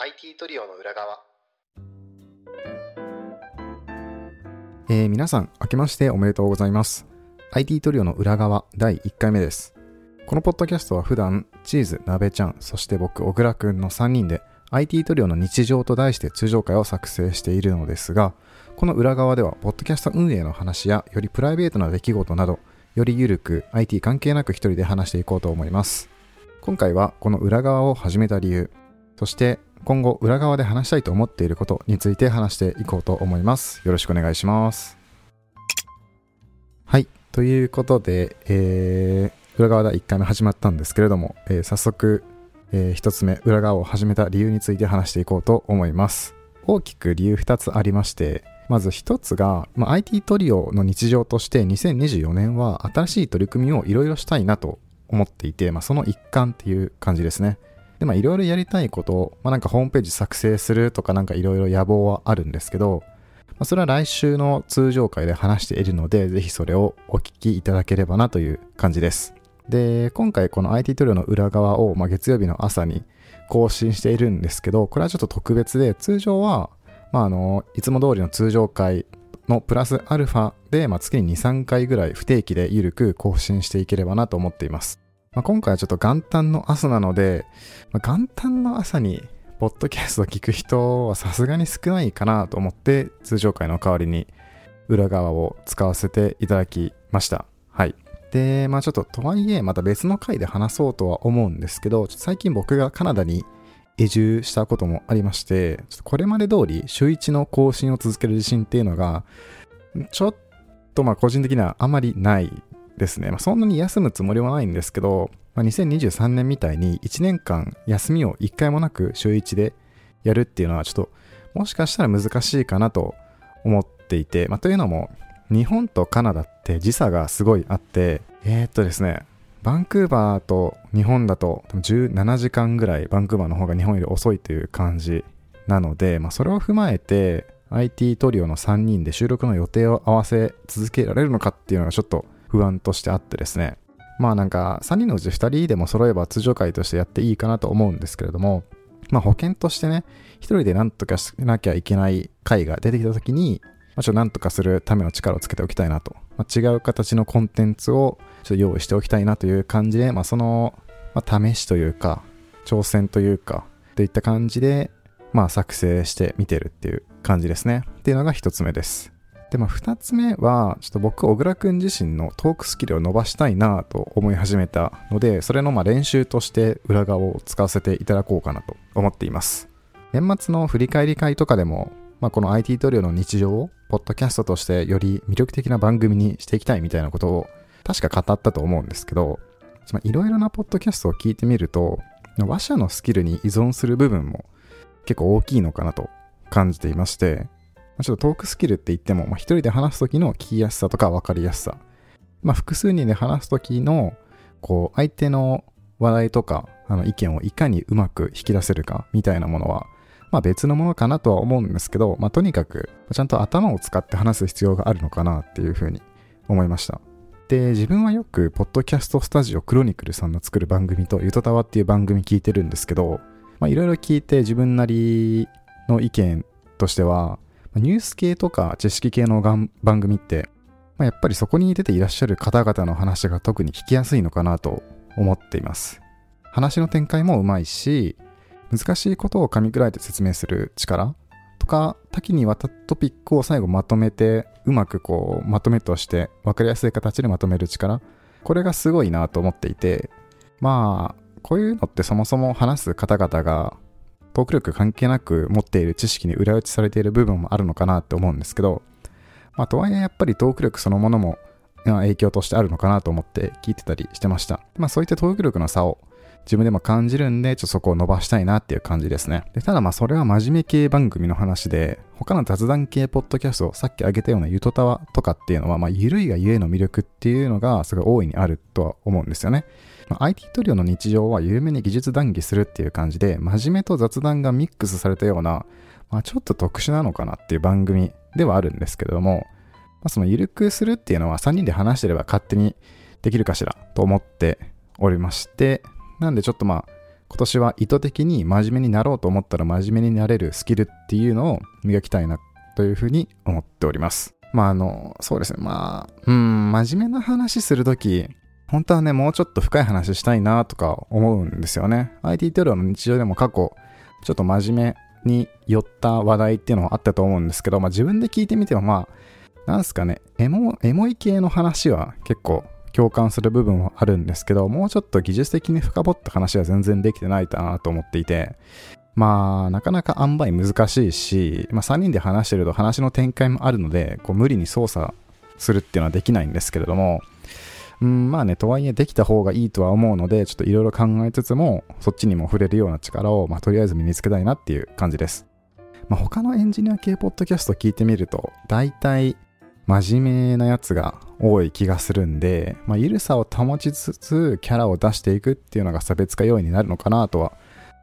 IT トリオの裏側えー皆さん、明けましておめでとうございます。IT トリオの裏側第1回目です。このポッドキャストは普段、チーズ、なべちゃん、そして僕、小倉くんの3人で IT トリオの日常と題して通常会を作成しているのですが、この裏側では、ポッドキャスト運営の話や、よりプライベートな出来事など、よりゆるく IT 関係なく一人で話していこうと思います。今回はこの裏側を始めた理由、そして今後裏側で話したいと思っていることについて話していこうと思います。よろしくお願いします。はい。ということで、えー、裏側第1回目始まったんですけれども、えー早速、え1つ目、裏側を始めた理由について話していこうと思います。大きく理由2つありまして、まず1つが、まあ、IT トリオの日常として2024年は新しい取り組みをいろいろしたいなと思っていて、まあ、その一環っていう感じですね。で、まあ、いろいろやりたいことを、まあ、なんかホームページ作成するとかなんかいろいろ野望はあるんですけど、まあ、それは来週の通常会で話しているので、ぜひそれをお聞きいただければなという感じです。で、今回この IT トリオの裏側を、まあ、月曜日の朝に更新しているんですけど、これはちょっと特別で、通常は、まあ、あの、いつも通りの通常会のプラスアルファで、まあ、月に2、3回ぐらい不定期でゆるく更新していければなと思っています。まあ、今回はちょっと元旦の朝なので、まあ、元旦の朝にポッドキャストを聞く人はさすがに少ないかなと思って通常回の代わりに裏側を使わせていただきました。はい。で、まあちょっととはいえまた別の回で話そうとは思うんですけど、最近僕がカナダに移住したこともありまして、ちょっとこれまで通り週1の更新を続ける自信っていうのが、ちょっとまあ個人的にはあまりないですね。まあ、そんなに休むつもりはないんですけど、まあ、2023年みたいに1年間休みを1回もなく週1でやるっていうのはちょっともしかしたら難しいかなと思っていて、まあ、というのも日本とカナダって時差がすごいあって、えー、っとですね、バンクーバーと日本だと17時間ぐらいバンクーバーの方が日本より遅いという感じなので、まあ、それを踏まえて IT トリオの3人で収録の予定を合わせ続けられるのかっていうのがちょっと不安としてあってですね。まあなんか3人のうち2人でも揃えば通常会としてやっていいかなと思うんですけれども、まあ保険としてね、1人で何とかしなきゃいけない回が出てきた時に、まあ、ちょっと何とかするための力をつけておきたいなと。まあ、違う形のコンテンツをちょっと用意しておきたいなという感じで、まあその、まあ、試しというか、挑戦というか、といった感じで、まあ作成してみてるっていう感じですね。っていうのが1つ目です。で、まあ、二つ目は、ちょっと僕、小倉くん自身のトークスキルを伸ばしたいなと思い始めたので、それのま練習として裏側を使わせていただこうかなと思っています。年末の振り返り会とかでも、まあ、この IT トリオの日常を、ポッドキャストとしてより魅力的な番組にしていきたいみたいなことを、確か語ったと思うんですけど、いろいろなポッドキャストを聞いてみると、話者のスキルに依存する部分も結構大きいのかなと感じていまして、ちょっとトークスキルって言っても、まあ、一人で話す時の聞きやすさとか分かりやすさ。まあ、複数人で話す時の、こう、相手の話題とか、あの、意見をいかにうまく引き出せるか、みたいなものは、まあ別のものかなとは思うんですけど、まあとにかく、ちゃんと頭を使って話す必要があるのかなっていうふうに思いました。で、自分はよく、ポッドキャストスタジオクロニクルさんの作る番組と、ゆとたわっていう番組聞いてるんですけど、いろいろ聞いて自分なりの意見としては、ニュース系とか知識系の番組って、まあ、やっぱりそこに出ていらっしゃる方々の話が特に聞きやすいのかなと思っています。話の展開もうまいし、難しいことを噛み砕いて説明する力とか、多岐にわたったトピックを最後まとめて、うまくこう、まとめとして分かりやすい形でまとめる力。これがすごいなと思っていて、まあ、こういうのってそもそも話す方々がトーク力関係なく持っている知識に裏打ちされている部分もあるのかなって思うんですけど、まあ、とはいえやっぱりトーク力そのものも影響としてあるのかなと思って聞いてたりしてました。まあそういったトーク力の差を自分でも感じるんで、ちょっとそこを伸ばしたいなっていう感じですね。でただまあそれは真面目系番組の話で、他の雑談系ポッドキャスト、さっき挙げたようなゆとたわとかっていうのは、まあ緩いがゆえの魅力っていうのがすごい大いにあるとは思うんですよね。IT トリオの日常は緩めに技術談義するっていう感じで、真面目と雑談がミックスされたような、まあ、ちょっと特殊なのかなっていう番組ではあるんですけれども、まあ、その緩くするっていうのは3人で話してれば勝手にできるかしらと思っておりまして、なんでちょっとまあ、今年は意図的に真面目になろうと思ったら真面目になれるスキルっていうのを磨きたいなというふうに思っております。まああの、そうですね。まあ、うん、真面目な話するとき、本当はね、もうちょっと深い話したいなとか思うんですよね。IT トロの日常でも過去、ちょっと真面目に寄った話題っていうのはあったと思うんですけど、まあ自分で聞いてみてもまあ、なんすかね、エモ、エモい系の話は結構共感する部分はあるんですけど、もうちょっと技術的に深掘った話は全然できてないかなと思っていて、まあ、なかなか塩梅難しいし、まあ3人で話してると話の展開もあるので、こう無理に操作するっていうのはできないんですけれども、うん、まあね、とはいえできた方がいいとは思うので、ちょっといろいろ考えつつも、そっちにも触れるような力を、まあとりあえず身につけたいなっていう感じです。まあ他のエンジニア系ポッドキャスト聞いてみると、大体真面目なやつが多い気がするんで、まあ、ゆるさを保ちつつキャラを出していくっていうのが差別化要因になるのかなとは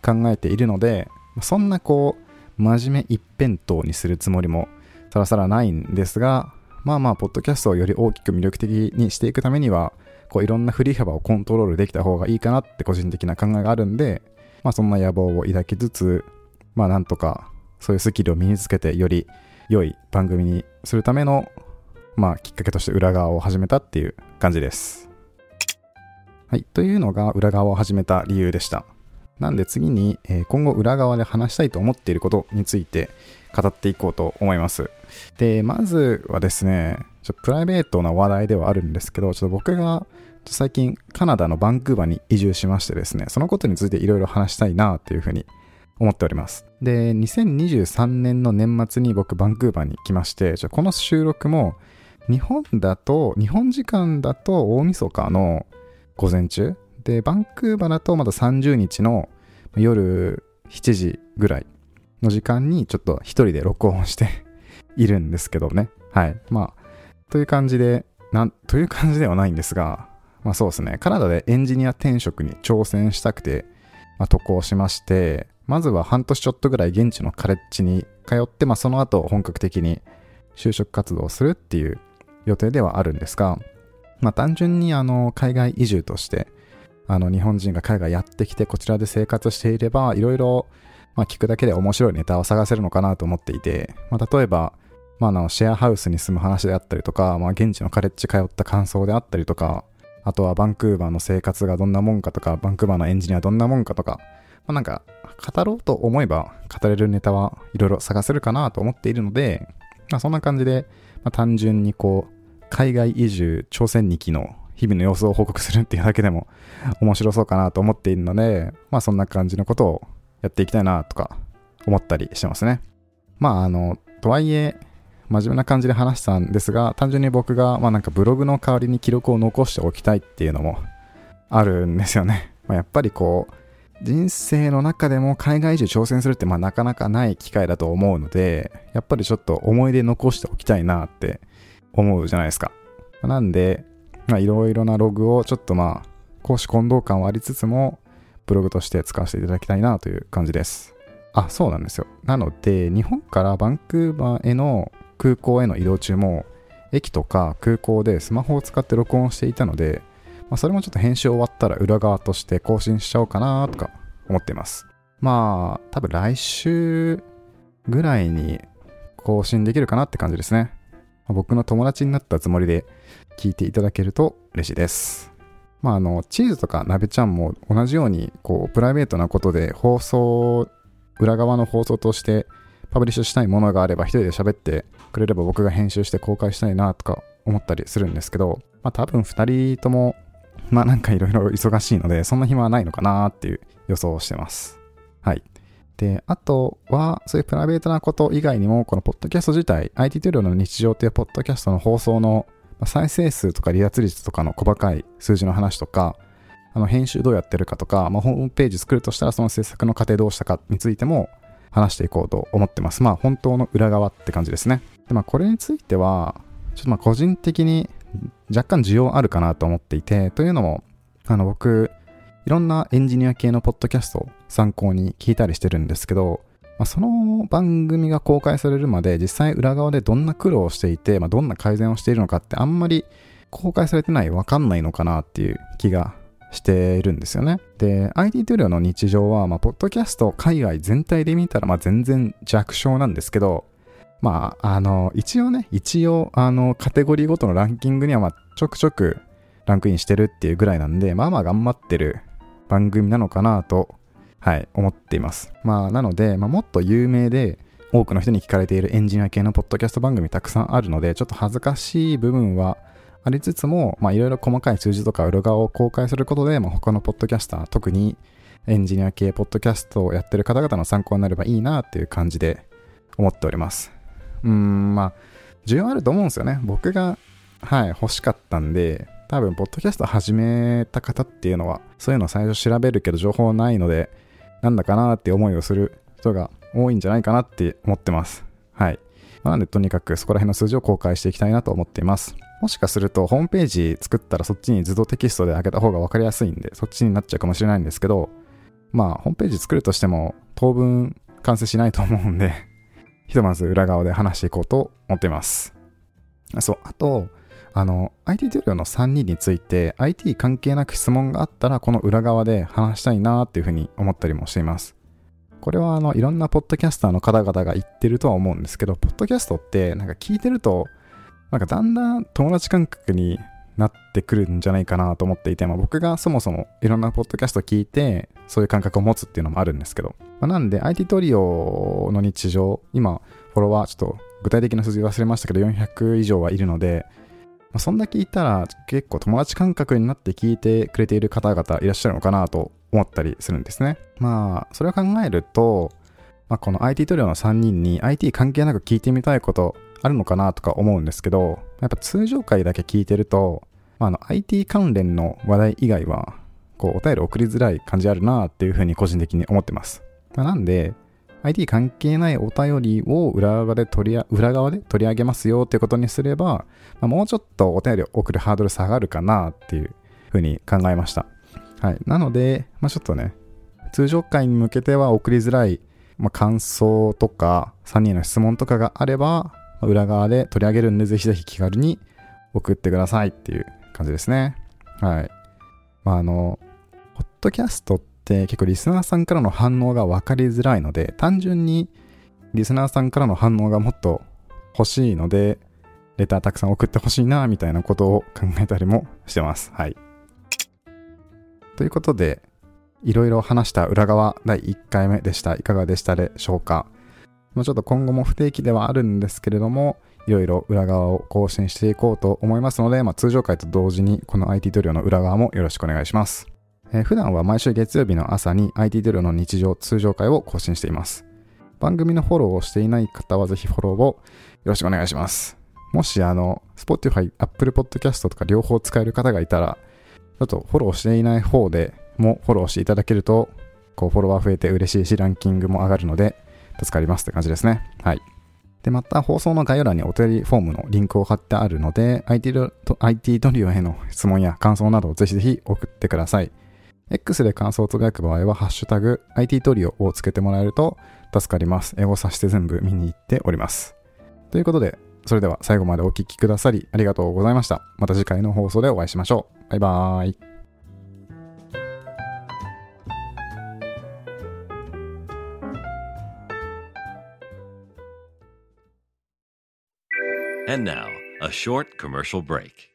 考えているので、そんなこう、真面目一辺倒にするつもりもさらさらないんですが、まあまあ、ポッドキャストをより大きく魅力的にしていくためには、こういろんな振り幅をコントロールできた方がいいかなって個人的な考えがあるんで、まあそんな野望を抱きつつ、まあなんとかそういうスキルを身につけてより良い番組にするためのまあ、きっかけとして裏側を始めたっていう感じです。はい。というのが裏側を始めた理由でした。なんで次に、えー、今後裏側で話したいと思っていることについて語っていこうと思います。で、まずはですね、ちょプライベートな話題ではあるんですけど、ちょっと僕が最近カナダのバンクーバーに移住しましてですね、そのことについていろいろ話したいなっていうふうに思っております。で、2023年の年末に僕バンクーバーに来まして、この収録も日本だと、日本時間だと大晦日の午前中で、バンクーバーだとまだ30日の夜7時ぐらいの時間にちょっと一人で録音しているんですけどね。はい。まあ、という感じで、なん、という感じではないんですが、まあそうですね。カナダでエンジニア転職に挑戦したくて、まあ、渡航しまして、まずは半年ちょっとぐらい現地のカレッジに通って、まあその後本格的に就職活動をするっていう予定ではあるんですが、まあ単純にあの海外移住として、あの日本人が海外やってきてこちらで生活していれば、いろいろ聞くだけで面白いネタを探せるのかなと思っていて、まあ例えば、まああのシェアハウスに住む話であったりとか、まあ現地のカレッジ通った感想であったりとか、あとはバンクーバーの生活がどんなもんかとか、バンクーバーのエンジニアどんなもんかとか、まあなんか語ろうと思えば語れるネタはいろいろ探せるかなと思っているので、まあそんな感じで、まあ単純にこう、海外移住挑戦2期の日々の様子を報告するっていうだけでも面白そうかなと思っているので、まあそんな感じのことをやっていきたいなとか思ったりしてますね。まああの、とはいえ、真面目な感じで話したんですが、単純に僕が、まあなんかブログの代わりに記録を残しておきたいっていうのもあるんですよね。まあ、やっぱりこう、人生の中でも海外移住挑戦するってまあなかなかない機会だと思うので、やっぱりちょっと思い出残しておきたいなって思うじゃないですか。なんで、まあいろいろなログをちょっとまあ、公私混同感はありつつも、ブログとして使わせていただきたいなという感じです。あ、そうなんですよ。なので、日本からバンクーバーへの空港への移動中も、駅とか空港でスマホを使って録音していたので、まあ、それもちょっと編集終わったら裏側として更新しちゃおうかなとか思っています。まあ、多分来週ぐらいに更新できるかなって感じですね。僕の友達になったつもりで聞いていただけると嬉しいです。まあ、あの、チーズとか鍋ちゃんも同じように、こう、プライベートなことで放送、裏側の放送としてパブリッシュしたいものがあれば一人で喋ってくれれば僕が編集して公開したいなとか思ったりするんですけど、まあ多分二人とも、まあなんかいろいろ忙しいので、そんな暇はないのかなっていう予想をしてます。はい。で、あとは、そういうプライベートなこと以外にも、このポッドキャスト自体、IT トゥールの日常というポッドキャストの放送の再生数とか離脱率とかの細かい数字の話とか、あの編集どうやってるかとか、まあ、ホームページ作るとしたらその制作の過程どうしたかについても話していこうと思ってます。まあ本当の裏側って感じですね。でまあこれについては、ちょっとまあ個人的に若干需要あるかなと思っていて、というのも、あの僕、いろんなエンジニア系のポッドキャストを参考に聞いたりしてるんですけど、まあ、その番組が公開されるまで実際裏側でどんな苦労をしていて、まあ、どんな改善をしているのかってあんまり公開されてないわかんないのかなっていう気がしているんですよね。で、IT トゥリオの日常は、まあ、ポッドキャスト海外全体で見たら、まあ、全然弱小なんですけど、まあ、あの、一応ね、一応、あの、カテゴリーごとのランキングには、まあ、ちょくちょくランクインしてるっていうぐらいなんで、まあまあ頑張ってる番組なのかなと、はい、思っています。まあ、なので、まあ、もっと有名で、多くの人に聞かれているエンジニア系のポッドキャスト番組たくさんあるので、ちょっと恥ずかしい部分はありつつも、まあ、いろいろ細かい数字とか裏側を公開することで、まあ、他のポッドキャスター、特にエンジニア系ポッドキャストをやってる方々の参考になればいいなっていう感じで思っております。うーん、まあ、需要あると思うんですよね。僕が、はい、欲しかったんで、多分、ポッドキャスト始めた方っていうのは、そういうのを最初調べるけど情報ないので、なんだかなって思いをする人が多いんじゃないかなって思ってます。はいま。なので、とにかくそこら辺の数字を公開していきたいなと思っています。もしかすると、ホームページ作ったらそっちに図動テキストで開けた方が分かりやすいんで、そっちになっちゃうかもしれないんですけど、まあ、ホームページ作るとしても、当分完成しないと思うんでひとまず裏側で話していこうと思っています。そう、あと、あの、IT トリオの3人について IT 関係なく質問があったらこの裏側で話したいなっていうふうに思ったりもしています。これはあの、いろんなポッドキャスターの方々が言ってるとは思うんですけど、ポッドキャストってなんか聞いてると、なんかだんだん友達感覚になってくるんじゃないかなと思っていて、まあ、僕がそもそもいろんなポッドキャスト聞いて、そういう感覚を持つっていうのもあるんですけど、まあ、なんで IT トリオの日常、今、フォロワーちょっと具体的な数字忘れましたけど、400以上はいるので、まあ、そんだけいたら結構友達感覚になって聞いてくれている方々いらっしゃるのかなと思ったりするんですね。まあ、それを考えると、まあ、この IT トリオの3人に IT 関係なく聞いてみたいことあるのかなとか思うんですけど、やっぱ通常回だけ聞いてると、まあ、あの IT 関連の話題以外は、こうお便り送りづらい感じあるなっていうふうに個人的に思ってます。まあ、なんで、IT 関係ないお便りを裏側で取り裏側で取り上げますよっていうことにすれば、まあ、もうちょっとお便りを送るハードル下がるかなっていうふうに考えました。はい。なので、まあ、ちょっとね、通常回に向けては送りづらい、まあ、感想とか、3人の質問とかがあれば、裏側で取り上げるんで、ぜひぜひ気軽に送ってくださいっていう感じですね。はい。まあ、あの、ポッドキャストって結構リスナーさんからの反応が分かりづらいので、単純にリスナーさんからの反応がもっと欲しいので、レターたくさん送ってほしいな、みたいなことを考えたりもしてます。はい。ということで、いろいろ話した裏側第1回目でした。いかがでしたでしょうか？ま、ちょっと今後も不定期ではあるんですけれども、いろいろ裏側を更新していこうと思いますので、まあ、通常回と同時にこの IT トリオの裏側もよろしくお願いします。えー、普段は毎週月曜日の朝に IT トリオの日常通常回を更新しています。番組のフォローをしていない方はぜひフォローをよろしくお願いします。もしあの、Spotify、Apple Podcast とか両方使える方がいたら、ちょっとフォローしていない方でもフォローしていただけると、こうフォロワー増えて嬉しいし、ランキングも上がるので、助かりますって感じですね。はい。で、また放送の概要欄にお便りフォームのリンクを貼ってあるので、IT, IT トリオへの質問や感想などをぜひぜひ送ってください。X で感想をつぶやく場合は、ハッシュタグ IT トリオをつけてもらえると助かります。英語さして全部見に行っております。ということで、それでは最後までお聴きくださりありがとうございました。また次回の放送でお会いしましょう。バイバーイ。And now, a short commercial break.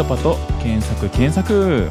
トパ」と検索検索